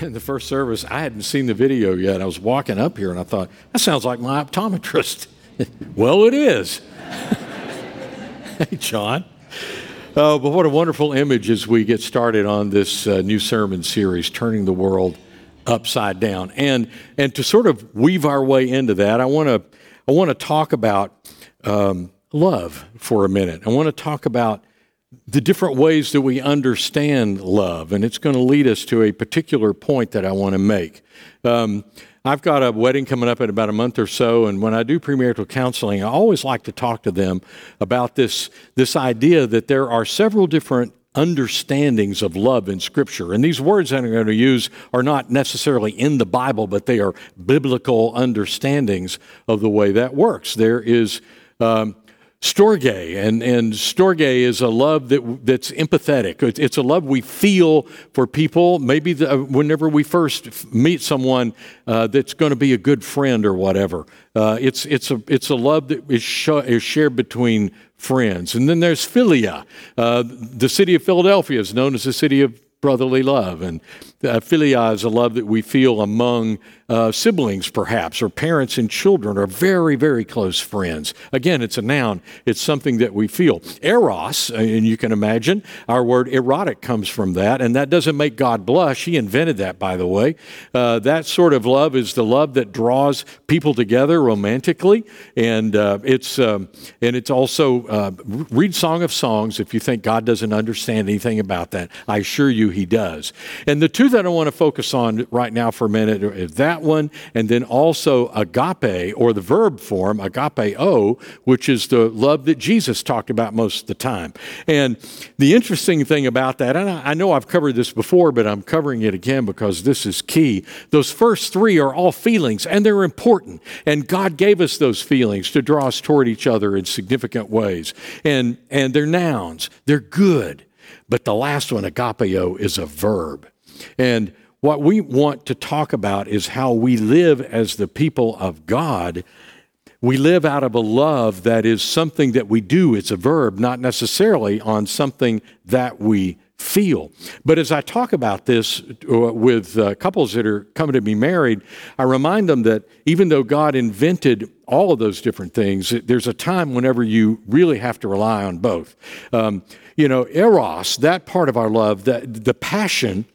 in the first service, I hadn't seen the video yet. I was walking up here and I thought, that sounds like my optometrist. well, it is. hey, John. Oh, but what a wonderful image as we get started on this uh, new sermon series, Turning the World Upside Down. And, and to sort of weave our way into that, I want to I wanna talk about um, love for a minute. I want to talk about the different ways that we understand love, and it's going to lead us to a particular point that I want to make. Um, I've got a wedding coming up in about a month or so, and when I do premarital counseling, I always like to talk to them about this, this idea that there are several different understandings of love in Scripture. And these words that I'm going to use are not necessarily in the Bible, but they are biblical understandings of the way that works. There is um, storge, and, and storge is a love that, that's empathetic. It's, a love we feel for people. Maybe the, whenever we first meet someone uh, that's going to be a good friend or whatever, uh, it's, it's, a, it's a love that is, sh- is shared between friends. And then there's philia. Uh, the city of Philadelphia is known as the city of brotherly love. And uh, philia is a love that we feel among uh, siblings, perhaps, or parents and children are very, very close friends. Again, it's a noun, it's something that we feel. Eros, uh, and you can imagine, our word erotic comes from that, and that doesn't make God blush. He invented that, by the way. Uh, that sort of love is the love that draws people together romantically, and uh, it's, um, and it's also, uh, read Song of Songs if you think God doesn't understand anything about that. I assure you he does. And the two that I want to focus on right now for a minute is that one, and then also agape, or the verb form, agapeo, which is the love that Jesus talked about most of the time. And the interesting thing about that, and I know I've covered this before, but I'm covering it again because this is key. Those first three are all feelings, and they're important. And God gave us those feelings to draw us toward each other in significant ways. And, and they're nouns, they're good. But the last one, agapeo, is a verb. And what we want to talk about is how we live as the people of God. We live out of a love that is something that we do, it's a verb, not necessarily on something that we feel. But as I talk about this uh, with uh, couples that are coming to be married, I remind them that even though God invented all of those different things, there's a time whenever you really have to rely on both. Um, you know, eros, that part of our love, that the passion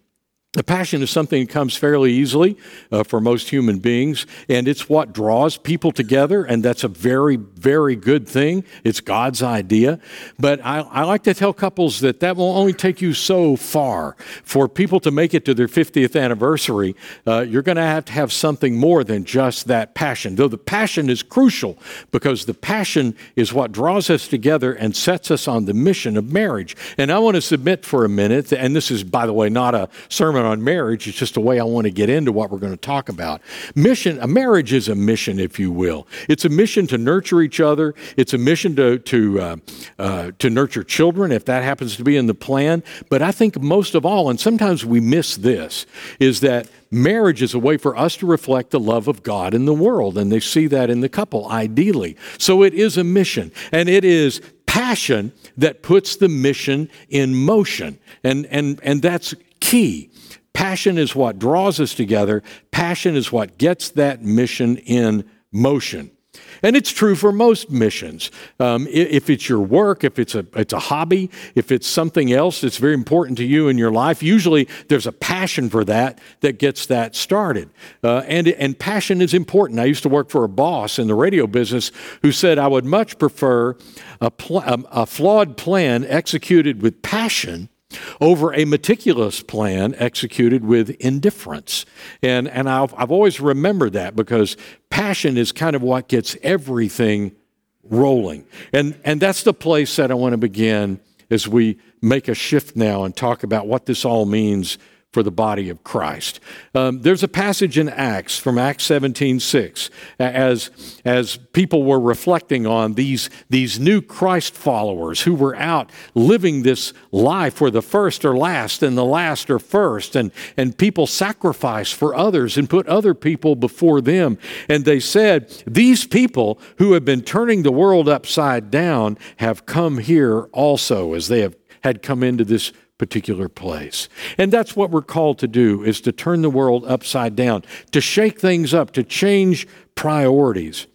the passion is something that comes fairly easily uh, for most human beings, and it's what draws people together, and that's a very, very good thing. It's God's idea. But I, I, like to tell couples that that will only take you so far. For people to make it to their 50th anniversary, uh, you're going to have to have something more than just that passion, though the passion is crucial because the passion is what draws us together and sets us on the mission of marriage. And I want to submit for a minute, and this is, by the way, not a sermon sermon on marriage. It's just a way I want to get into what we're going to talk about. Mission, a marriage is a mission, if you will. It's a mission to nurture each other. It's a mission to to uh, uh, to nurture children, if that happens to be in the plan. But I think most of all, and sometimes we miss this, is that marriage is a way for us to reflect the love of God in the world, and they see that in the couple, ideally. So it is a mission, and it is passion that puts the mission in motion. And, and, and that's key. Passion is what draws us together. Passion is what gets that mission in motion. And it's true for most missions. Um, if it's your work, if it's a, it's a hobby, if it's something else that's very important to you in your life, usually there's a passion for that that gets that started. Uh, and, and passion is important. I used to work for a boss in the radio business who said, I would much prefer a, pl- a, a flawed plan executed with passion over a meticulous plan executed with indifference. And, and I've, I've always remembered that because passion is kind of what gets everything rolling. And, and that's the place that I want to begin as we make a shift now and talk about what this all means for the body of Christ. Um, there's a passage in Acts from Acts 17 6 as, as people were reflecting on these, these new Christ followers who were out living this life where the first are last and the last are first, and, and people sacrifice for others and put other people before them. And they said, These people who have been turning the world upside down have come here also as they have had come into this particular place. And that's what we're called to do is to turn the world upside down, to shake things up, to change priorities.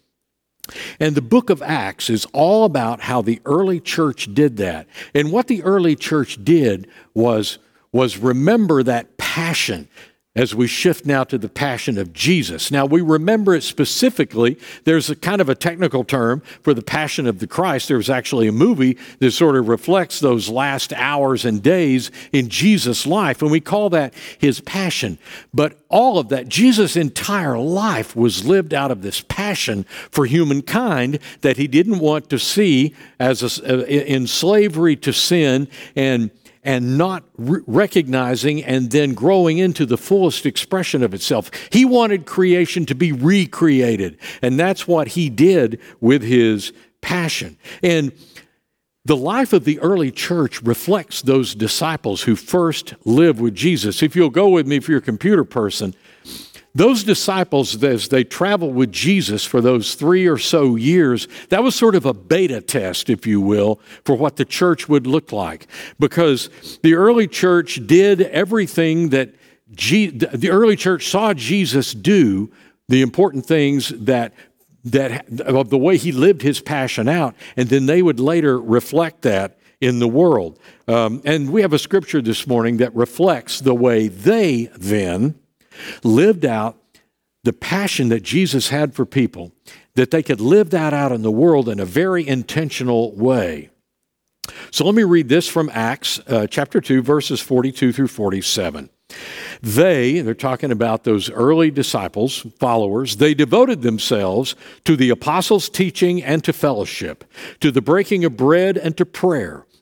And the book of Acts is all about how the early church did that. And what the early church did was, was remember that passion as we shift now to the passion of Jesus. Now, we remember it specifically. There's a kind of a technical term for the passion of the Christ. There's actually a movie that sort of reflects those last hours and days in Jesus' life, and we call that his passion. But all of that, Jesus' entire life was lived out of this passion for humankind that he didn't want to see as a, uh, in slavery to sin and and not re- recognizing and then growing into the fullest expression of itself. He wanted creation to be recreated, and that's what he did with his passion. And the life of the early church reflects those disciples who first lived with Jesus. If you'll go with me, if you're a computer person, those disciples, as they traveled with Jesus for those three or so years, that was sort of a beta test, if you will, for what the church would look like. Because the early church did everything that G- the early church saw Jesus do, the important things that that of the way he lived his passion out, and then they would later reflect that in the world. Um, and we have a scripture this morning that reflects the way they then lived out the passion that Jesus had for people, that they could live that out in the world in a very intentional way. So let me read this from Acts uh, chapter 2, verses 42 through 47. They, they're talking about those early disciples, followers, they devoted themselves to the apostles' teaching and to fellowship, to the breaking of bread and to prayer.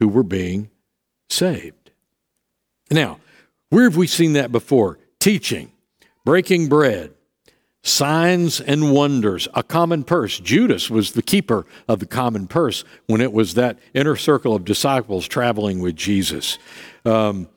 who were being saved. Now, where have we seen that before? Teaching, breaking bread, signs and wonders, a common purse. Judas was the keeper of the common purse when it was that inner circle of disciples traveling with Jesus. Um,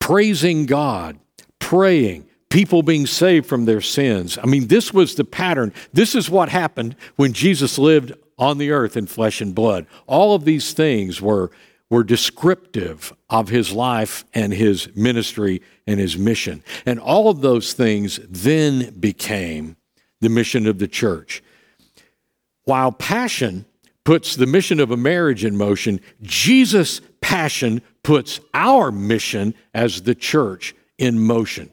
praising God, praying, people being saved from their sins. I mean, this was the pattern. This is what happened when Jesus lived on the earth in flesh and blood. All of these things were, were descriptive of his life and his ministry and his mission. And all of those things then became the mission of the church. While passion puts the mission of a marriage in motion, Jesus' passion puts our mission as the church in motion.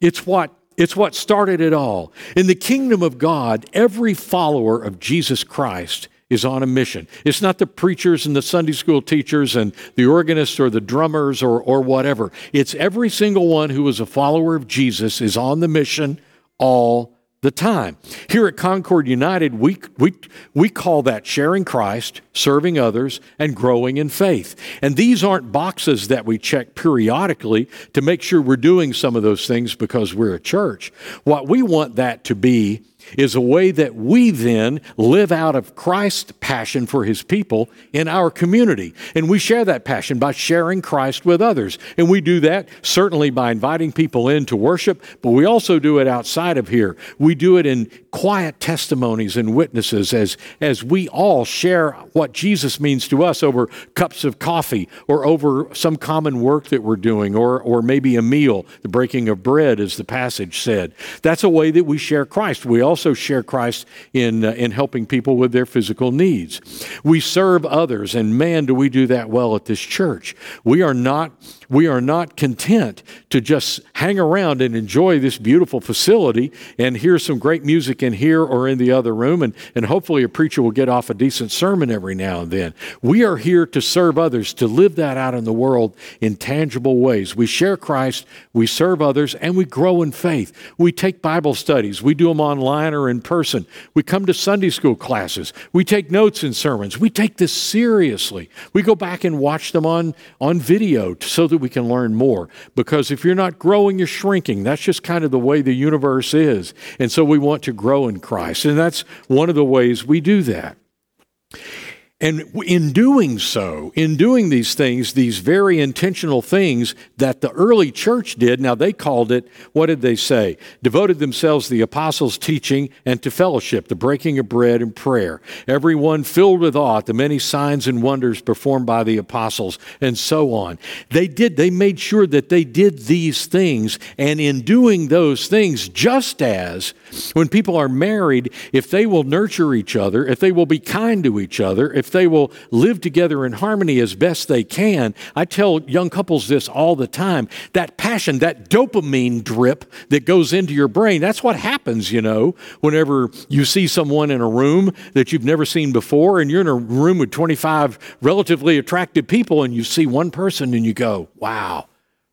It's what it's what started it all. In the kingdom of God, every follower of Jesus Christ is on a mission. It's not the preachers and the Sunday school teachers and the organists or the drummers or, or whatever. It's every single one who is a follower of Jesus is on the mission all the time. Here at Concord United, we, we, we call that sharing Christ, serving others, and growing in faith. And these aren't boxes that we check periodically to make sure we're doing some of those things because we're a church. What we want that to be is a way that we then live out of Christ's passion for his people in our community. And we share that passion by sharing Christ with others. And we do that certainly by inviting people in to worship, but we also do it outside of here. We do it in quiet testimonies and witnesses as, as we all share what Jesus means to us over cups of coffee or over some common work that we're doing or, or maybe a meal, the breaking of bread, as the passage said. That's a way that we share Christ. We also share Christ in, uh, in helping people with their physical needs. We serve others, and man, do we do that well at this church. We are not we are not content to just hang around and enjoy this beautiful facility and hear some great music in here or in the other room, and, and hopefully a preacher will get off a decent sermon every now and then. We are here to serve others, to live that out in the world in tangible ways. We share Christ, we serve others, and we grow in faith. We take Bible studies, we do them online or in person. We come to Sunday school classes, we take notes in sermons. We take this seriously. We go back and watch them on, on video so that we can learn more. Because if you're not growing, you're shrinking. That's just kind of the way the universe is. And so we want to grow in Christ. And that's one of the ways we do that. And in doing so, in doing these things, these very intentional things that the early church did, now they called it, what did they say? Devoted themselves to the apostles' teaching and to fellowship, the breaking of bread and prayer. Everyone filled with awe at the many signs and wonders performed by the apostles, and so on. They did, they made sure that they did these things, and in doing those things, just as when people are married, if they will nurture each other, if they will be kind to each other, if they will live together in harmony as best they can. I tell young couples this all the time. That passion, that dopamine drip that goes into your brain, that's what happens, you know, whenever you see someone in a room that you've never seen before and you're in a room with 25 relatively attractive people and you see one person and you go, wow,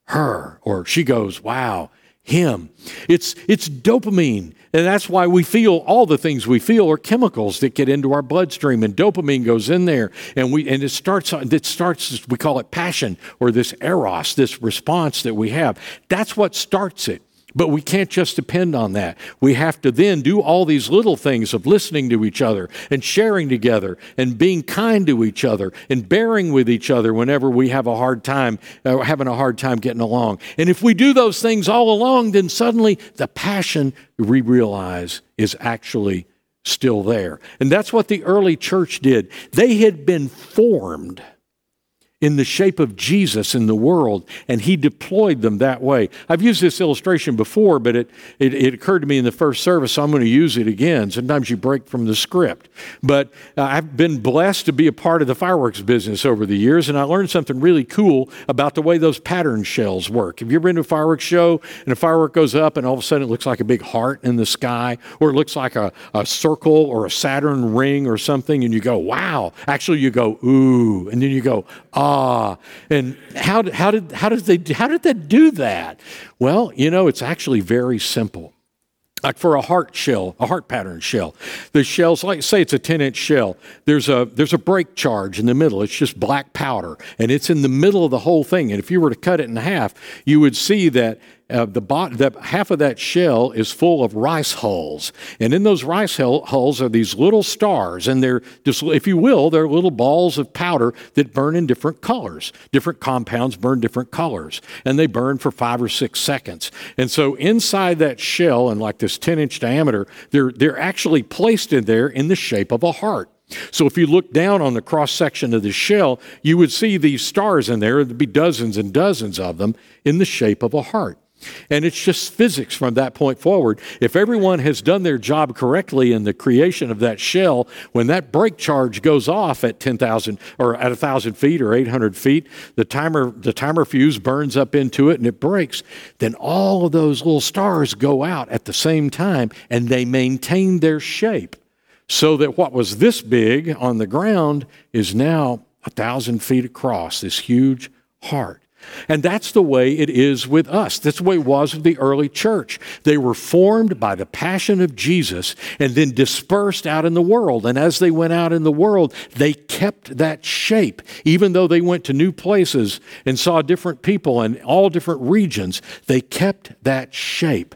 her. Or she goes, wow, him. It's, it's dopamine. And that's why we feel all the things we feel are chemicals that get into our bloodstream, and dopamine goes in there, and we and it starts. It starts. We call it passion or this eros, this response that we have. That's what starts it. But we can't just depend on that. We have to then do all these little things of listening to each other and sharing together and being kind to each other and bearing with each other whenever we have a hard time, uh, having a hard time getting along. And if we do those things all along, then suddenly the passion we realize is actually still there. And that's what the early church did. They had been formed in the shape of Jesus in the world, and he deployed them that way. I've used this illustration before, but it, it, it, occurred to me in the first service, so I'm going to use it again. Sometimes you break from the script. But uh, I've been blessed to be a part of the fireworks business over the years, and I learned something really cool about the way those pattern shells work. Have you ever been to a fireworks show and a firework goes up, and all of a sudden it looks like a big heart in the sky, or it looks like a, a circle or a Saturn ring or something, and you go, wow. Actually, you go, ooh, and then you go, ah ah. And how, how, did, how, did they, how did they do that? Well, you know, it's actually very simple. Like for a heart shell, a heart pattern shell, the shells, like say it's a 10 inch shell, there's a, there's a break charge in the middle. It's just black powder, and it's in the middle of the whole thing. And if you were to cut it in half, you would see that uh, the, bot, the half of that shell is full of rice hulls, and in those rice hulls are these little stars, and they're just, if you will, they're little balls of powder that burn in different colors. Different compounds burn different colors, and they burn for five or six seconds. And so inside that shell, in like this 10 inch diameter, they're they're actually placed in there in the shape of a heart. So if you look down on the cross section of the shell, you would see these stars in there. There'd be dozens and dozens of them in the shape of a heart. And it's just physics from that point forward. If everyone has done their job correctly in the creation of that shell, when that break charge goes off at 10,000 or at 1,000 feet or 800 feet, the timer, the timer fuse burns up into it and it breaks, then all of those little stars go out at the same time and they maintain their shape so that what was this big on the ground is now a 1,000 feet across, this huge heart. And that's the way it is with us. That's the way it was with the early church. They were formed by the passion of Jesus and then dispersed out in the world. And as they went out in the world, they kept that shape. Even though they went to new places and saw different people in all different regions, they kept that shape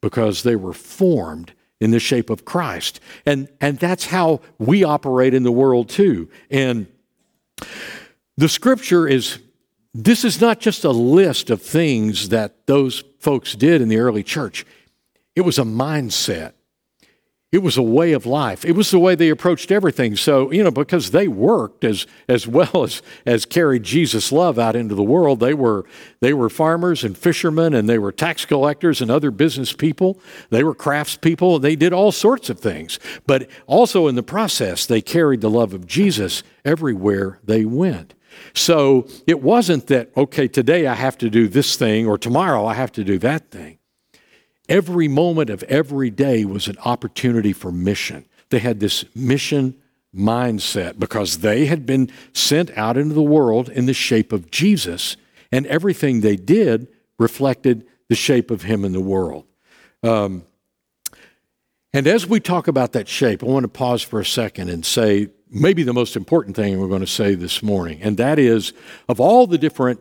because they were formed in the shape of Christ. And, and that's how we operate in the world too. And the scripture is this is not just a list of things that those folks did in the early church, it was a mindset. It was a way of life. It was the way they approached everything. So, you know, because they worked as, as well as, as carried Jesus' love out into the world, they were, they were farmers and fishermen and they were tax collectors and other business people. They were craftspeople. They did all sorts of things. But also in the process, they carried the love of Jesus everywhere they went. So it wasn't that, okay, today I have to do this thing or tomorrow I have to do that thing. Every moment of every day was an opportunity for mission. They had this mission mindset because they had been sent out into the world in the shape of Jesus, and everything they did reflected the shape of Him in the world. Um, and as we talk about that shape, I want to pause for a second and say maybe the most important thing we're going to say this morning, and that is of all the different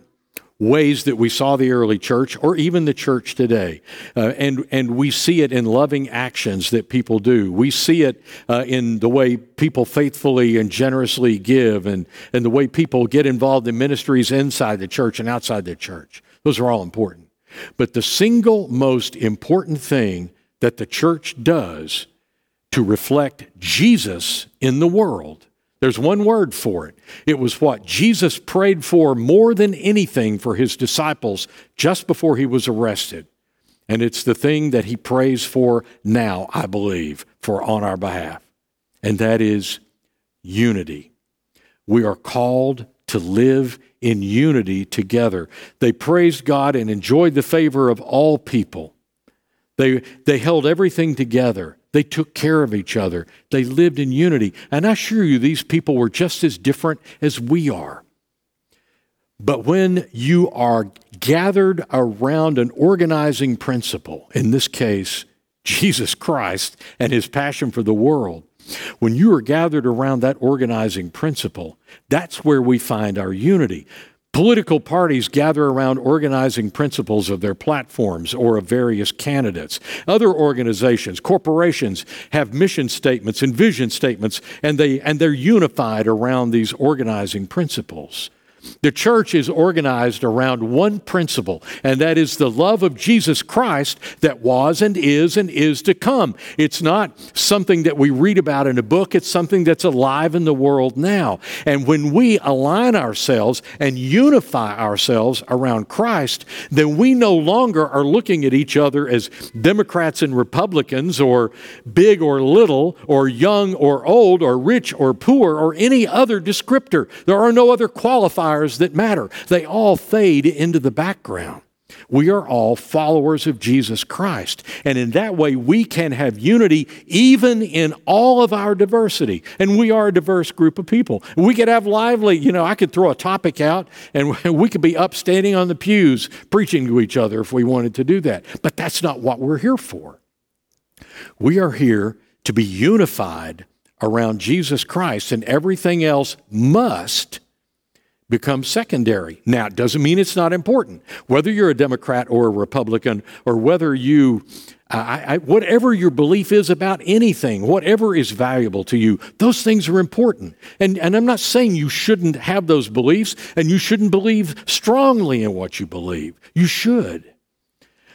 ways that we saw the early church or even the church today. Uh, and, and we see it in loving actions that people do. We see it uh, in the way people faithfully and generously give and, and the way people get involved in ministries inside the church and outside the church. Those are all important. But the single most important thing that the church does to reflect Jesus in the world there's one word for it. It was what Jesus prayed for more than anything for his disciples just before he was arrested. And it's the thing that he prays for now, I believe, for on our behalf. And that is unity. We are called to live in unity together. They praised God and enjoyed the favor of all people. They, they held everything together. They took care of each other. They lived in unity. And I assure you, these people were just as different as we are. But when you are gathered around an organizing principle, in this case, Jesus Christ and his passion for the world, when you are gathered around that organizing principle, that's where we find our unity. Political parties gather around organizing principles of their platforms or of various candidates. Other organizations, corporations, have mission statements and vision statements, and, they, and they're unified around these organizing principles. The church is organized around one principle, and that is the love of Jesus Christ that was and is and is to come. It's not something that we read about in a book, it's something that's alive in the world now. And when we align ourselves and unify ourselves around Christ, then we no longer are looking at each other as Democrats and Republicans, or big or little, or young or old, or rich or poor, or any other descriptor. There are no other qualifiers that matter. They all fade into the background. We are all followers of Jesus Christ. And in that way, we can have unity even in all of our diversity. And we are a diverse group of people. We could have lively, you know, I could throw a topic out and we could be up standing on the pews preaching to each other if we wanted to do that. But that's not what we're here for. We are here to be unified around Jesus Christ, and everything else must becomes secondary. Now, it doesn't mean it's not important. Whether you're a Democrat or a Republican, or whether you, I, I, whatever your belief is about anything, whatever is valuable to you, those things are important. And, and I'm not saying you shouldn't have those beliefs and you shouldn't believe strongly in what you believe. You should.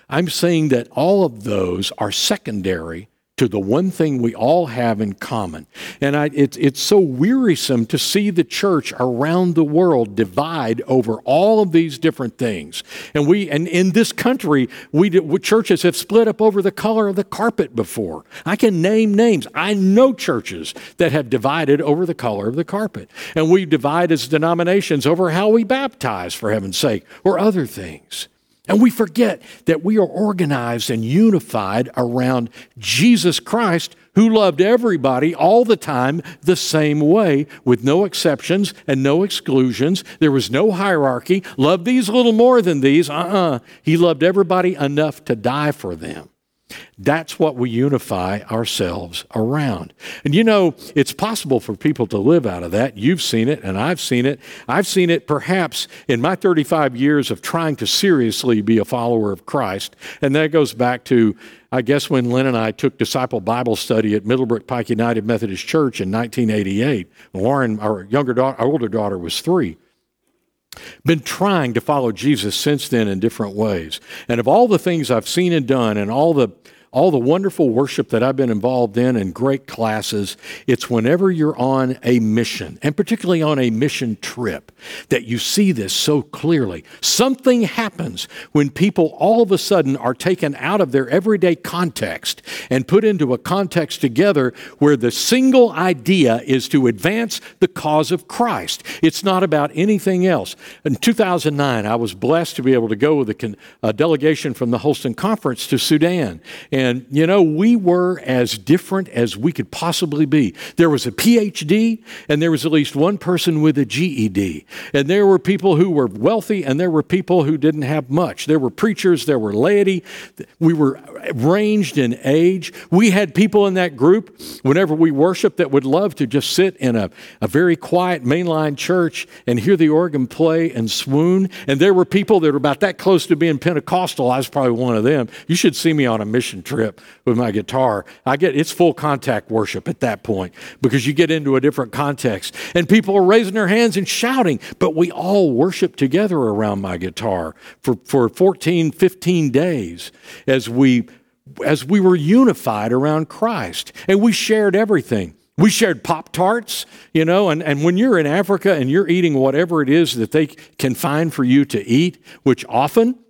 I'm saying that all of those are secondary to the one thing we all have in common. And I, it, it's so wearisome to see the church around the world divide over all of these different things. And we, and in this country, we, churches have split up over the color of the carpet before. I can name names. I know churches that have divided over the color of the carpet. And we divide as denominations over how we baptize, for heaven's sake, or other things. And we forget that we are organized and unified around Jesus Christ, who loved everybody all the time the same way, with no exceptions and no exclusions. There was no hierarchy. Love these a little more than these. Uh uh-uh. uh He loved everybody enough to die for them. That's what we unify ourselves around. And you know, it's possible for people to live out of that. You've seen it, and I've seen it. I've seen it perhaps in my 35 years of trying to seriously be a follower of Christ. And that goes back to, I guess, when Lynn and I took disciple Bible study at Middlebrook Pike United Methodist Church in 1988. Lauren, our younger daughter, our older daughter, was three. Been trying to follow Jesus since then in different ways. And of all the things I've seen and done and all the all the wonderful worship that I've been involved in and great classes, it's whenever you're on a mission, and particularly on a mission trip, that you see this so clearly. Something happens when people all of a sudden are taken out of their everyday context and put into a context together where the single idea is to advance the cause of Christ. It's not about anything else. In 2009, I was blessed to be able to go with a, a delegation from the Holston Conference to Sudan. And, you know, we were as different as we could possibly be. There was a PhD, and there was at least one person with a GED. And there were people who were wealthy, and there were people who didn't have much. There were preachers, there were laity. We were ranged in age. We had people in that group, whenever we worshiped, that would love to just sit in a, a very quiet mainline church and hear the organ play and swoon. And there were people that were about that close to being Pentecostal. I was probably one of them. You should see me on a mission trip with my guitar. I get it's full contact worship at that point because you get into a different context. And people are raising their hands and shouting, but we all worship together around my guitar for, for 14, 15 days as we as we were unified around Christ. And we shared everything. We shared Pop Tarts, you know, and, and when you're in Africa and you're eating whatever it is that they can find for you to eat, which often,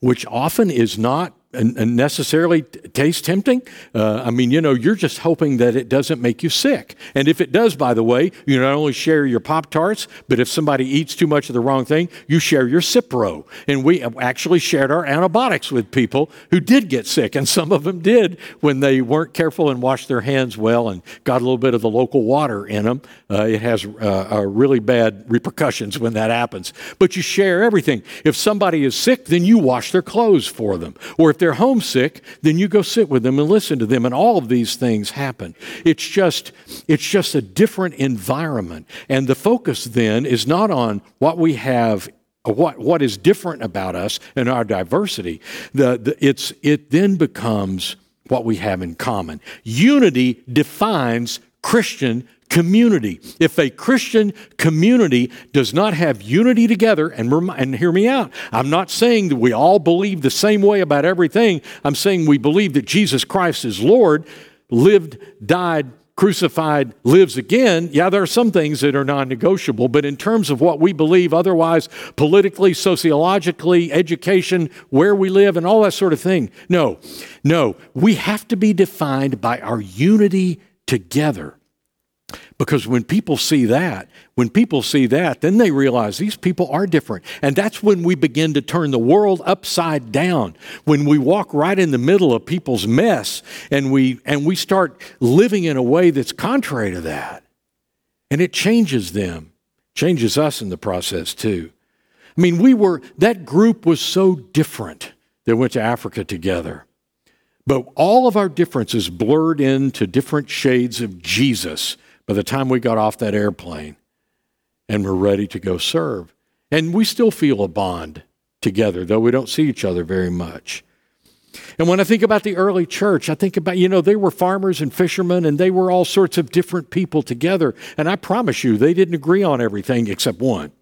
which often is not and, necessarily taste tempting. Uh, I mean, you know, you're just hoping that it doesn't make you sick. And if it does, by the way, you not only share your Pop Tarts, but if somebody eats too much of the wrong thing, you share your Cipro. And we actually shared our antibiotics with people who did get sick, and some of them did when they weren't careful and washed their hands well and got a little bit of the local water in them. Uh, it has uh, really bad repercussions when that happens. But you share everything. If somebody is sick, then you wash their clothes for them. Or if they're homesick, then you go sit with them and listen to them, and all of these things happen. It's just, it's just a different environment. And the focus then is not on what we have what, what is different about us and our diversity. The, the, it's, it then becomes what we have in common. Unity defines Christian community. If a Christian community does not have unity together, and, and hear me out, I'm not saying that we all believe the same way about everything. I'm saying we believe that Jesus Christ is Lord, lived, died, crucified, lives again, yeah, there are some things that are non negotiable, but in terms of what we believe otherwise, politically, sociologically, education, where we live, and all that sort of thing, no, no. We have to be defined by our unity together. Because when people see that, when people see that, then they realize these people are different. And that's when we begin to turn the world upside down. When we walk right in the middle of people's mess and we and we start living in a way that's contrary to that. And it changes them. Changes us in the process too. I mean, we were that group was so different that went to Africa together. But all of our differences blurred into different shades of Jesus by the time we got off that airplane and we're ready to go serve. And we still feel a bond together, though we don't see each other very much. And when I think about the early church, I think about, you know, they were farmers and fishermen and they were all sorts of different people together. And I promise you, they didn't agree on everything except one.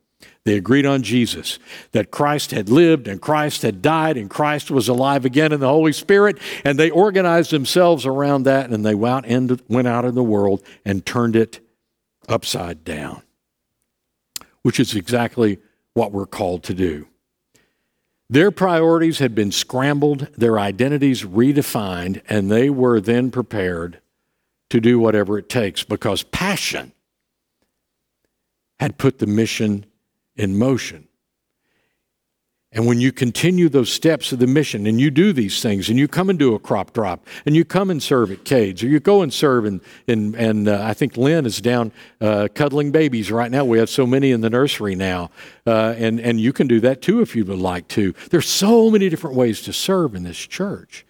They agreed on Jesus, that Christ had lived and Christ had died and Christ was alive again in the Holy Spirit. And they organized themselves around that and they went, out in the world and turned it upside down, which is exactly what we're called to do. Their priorities had been scrambled, their identities redefined, and they were then prepared to do whatever it takes because passion had put the mission in motion. And when you continue those steps of the mission and you do these things and you come and do a crop drop and you come and serve at Cades or you go and serve and, and, and uh, I think Lynn is down uh, cuddling babies right now. We have so many in the nursery now. Uh, and, and you can do that too if you would like to. There's so many different ways to serve in this church.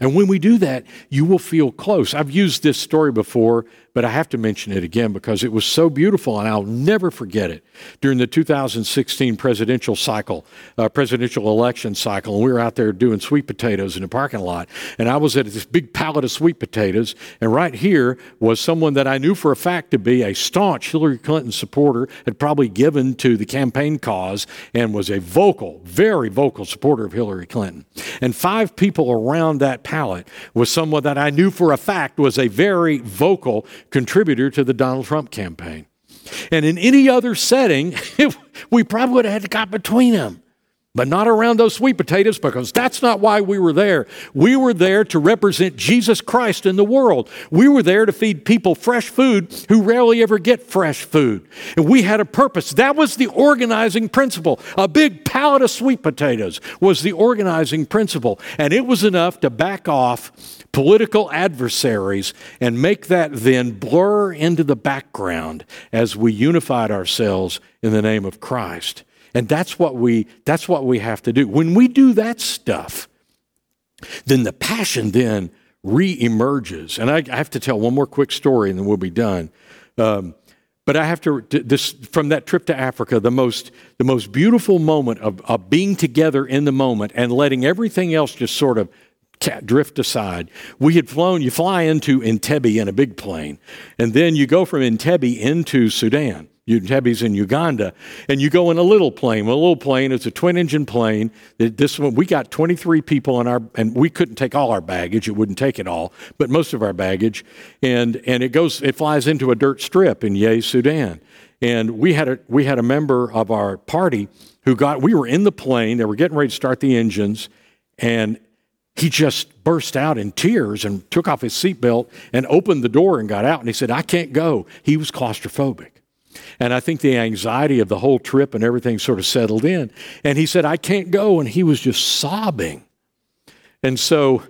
And when we do that, you will feel close. I've used this story before, but I have to mention it again because it was so beautiful and I'll never forget it. During the 2016 presidential cycle, uh, presidential election cycle, and we were out there doing sweet potatoes in the parking lot, and I was at this big pallet of sweet potatoes, and right here was someone that I knew for a fact to be a staunch Hillary Clinton supporter, had probably given to the campaign cause, and was a vocal, very vocal supporter of Hillary Clinton. And five people around that pallet was someone that I knew for a fact was a very vocal contributor to the Donald Trump campaign. And in any other setting, we probably would have had to got between them but not around those sweet potatoes because that's not why we were there. We were there to represent Jesus Christ in the world. We were there to feed people fresh food who rarely ever get fresh food. And we had a purpose. That was the organizing principle. A big pallet of sweet potatoes was the organizing principle. And it was enough to back off political adversaries and make that then blur into the background as we unified ourselves in the name of Christ. And that's what we that's what we have to do. When we do that stuff, then the passion then re-emerges. And I, I have to tell one more quick story, and then we'll be done. Um, but I have to this from that trip to Africa, the most the most beautiful moment of, of being together in the moment and letting everything else just sort of drift aside. We had flown. You fly into Entebbe in a big plane, and then you go from Entebbe into Sudan. Entebbe's in Uganda, and you go in a little plane. Well, a little plane is a twin engine plane. This one, we got 23 people in our, and we couldn't take all our baggage. It wouldn't take it all, but most of our baggage. And, and it goes, it flies into a dirt strip in Yei, Sudan. And we had a, we had a member of our party who got, we were in the plane, they were getting ready to start the engines, and he just burst out in tears and took off his seatbelt and opened the door and got out. And he said, I can't go. He was claustrophobic. And I think the anxiety of the whole trip and everything sort of settled in. And he said, I can't go. And he was just sobbing. And so,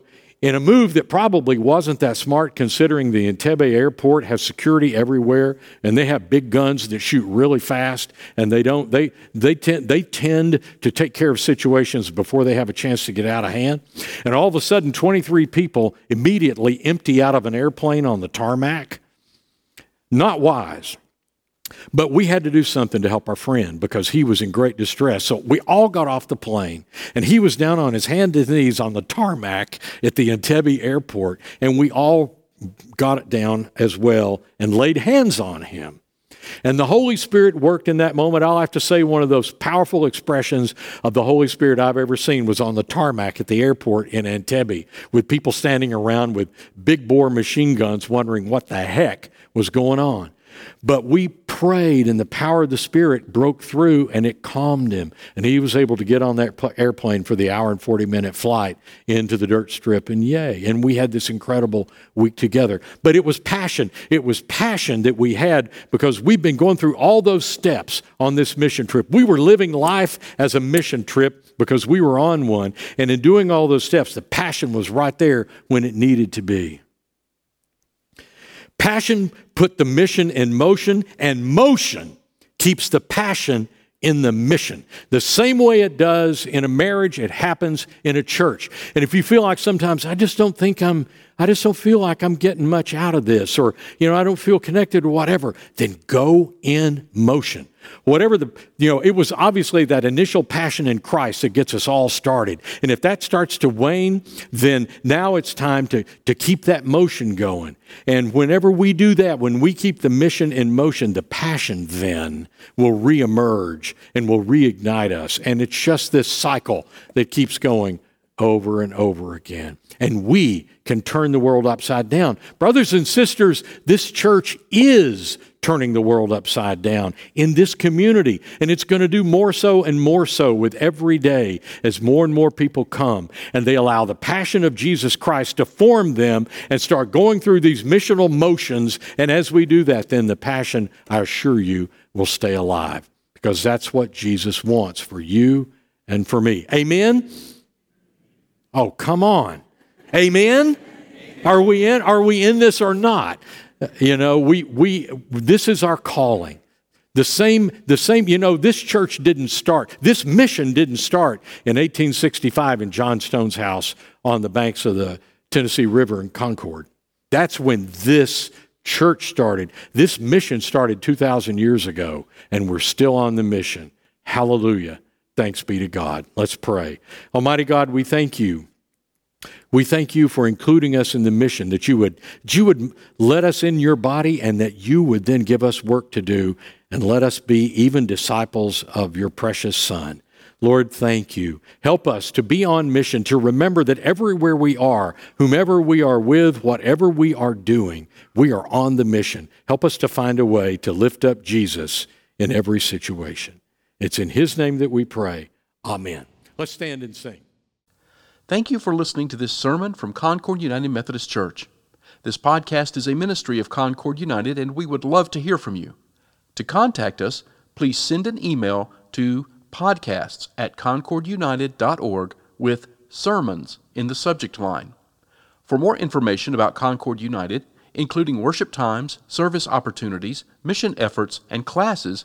in a move that probably wasn't that smart, considering the Entebbe airport has security everywhere and they have big guns that shoot really fast, and they don't they they tend they tend to take care of situations before they have a chance to get out of hand. And all of a sudden, 23 people immediately empty out of an airplane on the tarmac. Not wise. But we had to do something to help our friend because he was in great distress. So we all got off the plane, and he was down on his hands and knees on the tarmac at the Entebbe airport, and we all got it down as well and laid hands on him. And the Holy Spirit worked in that moment. I'll have to say, one of those powerful expressions of the Holy Spirit I've ever seen was on the tarmac at the airport in Entebbe, with people standing around with big bore machine guns wondering what the heck was going on. But we prayed, and the power of the Spirit broke through, and it calmed him. And he was able to get on that airplane for the hour and 40 minute flight into the dirt strip, and Yei. And we had this incredible week together. But it was passion. It was passion that we had because we've been going through all those steps on this mission trip. We were living life as a mission trip because we were on one. And in doing all those steps, the passion was right there when it needed to be. Passion put the mission in motion, and motion keeps the passion in the mission. The same way it does in a marriage, it happens in a church. And if you feel like sometimes, I just don't think I'm, I just don't feel like I'm getting much out of this, or, you know, I don't feel connected or whatever, then go in motion. Whatever the, you know, it was obviously that initial passion in Christ that gets us all started. And if that starts to wane, then now it's time to, to keep that motion going. And whenever we do that, when we keep the mission in motion, the passion then will reemerge and will reignite us. And it's just this cycle that keeps going over and over again. And we can turn the world upside down. Brothers and sisters, this church is turning the world upside down in this community. And it's going to do more so and more so with every day as more and more people come and they allow the passion of Jesus Christ to form them and start going through these missional motions. And as we do that, then the passion, I assure you, will stay alive because that's what Jesus wants for you and for me. Amen? Oh, come on. Amen? Are we in? Are we in this or not? You know, we, we, this is our calling. The same, the same, you know, this church didn't start, this mission didn't start in 1865 in John Stone's house on the banks of the Tennessee River in Concord. That's when this church started. This mission started 2,000 years ago, and we're still on the mission. Hallelujah. Thanks be to God. Let's pray. Almighty God, we thank you. We thank you for including us in the mission, that you would, that you would let us in your body and that you would then give us work to do and let us be even disciples of your precious Son. Lord, thank you. Help us to be on mission, to remember that everywhere we are, whomever we are with, whatever we are doing, we are on the mission. Help us to find a way to lift up Jesus in every situation. It's in His name that we pray. Amen. Let's stand and sing. Thank you for listening to this sermon from Concord United Methodist Church. This podcast is a ministry of Concord United, and we would love to hear from you. To contact us, please send an email to podcasts at concordunited.org with sermons in the subject line. For more information about Concord United, including worship times, service opportunities, mission efforts, and classes,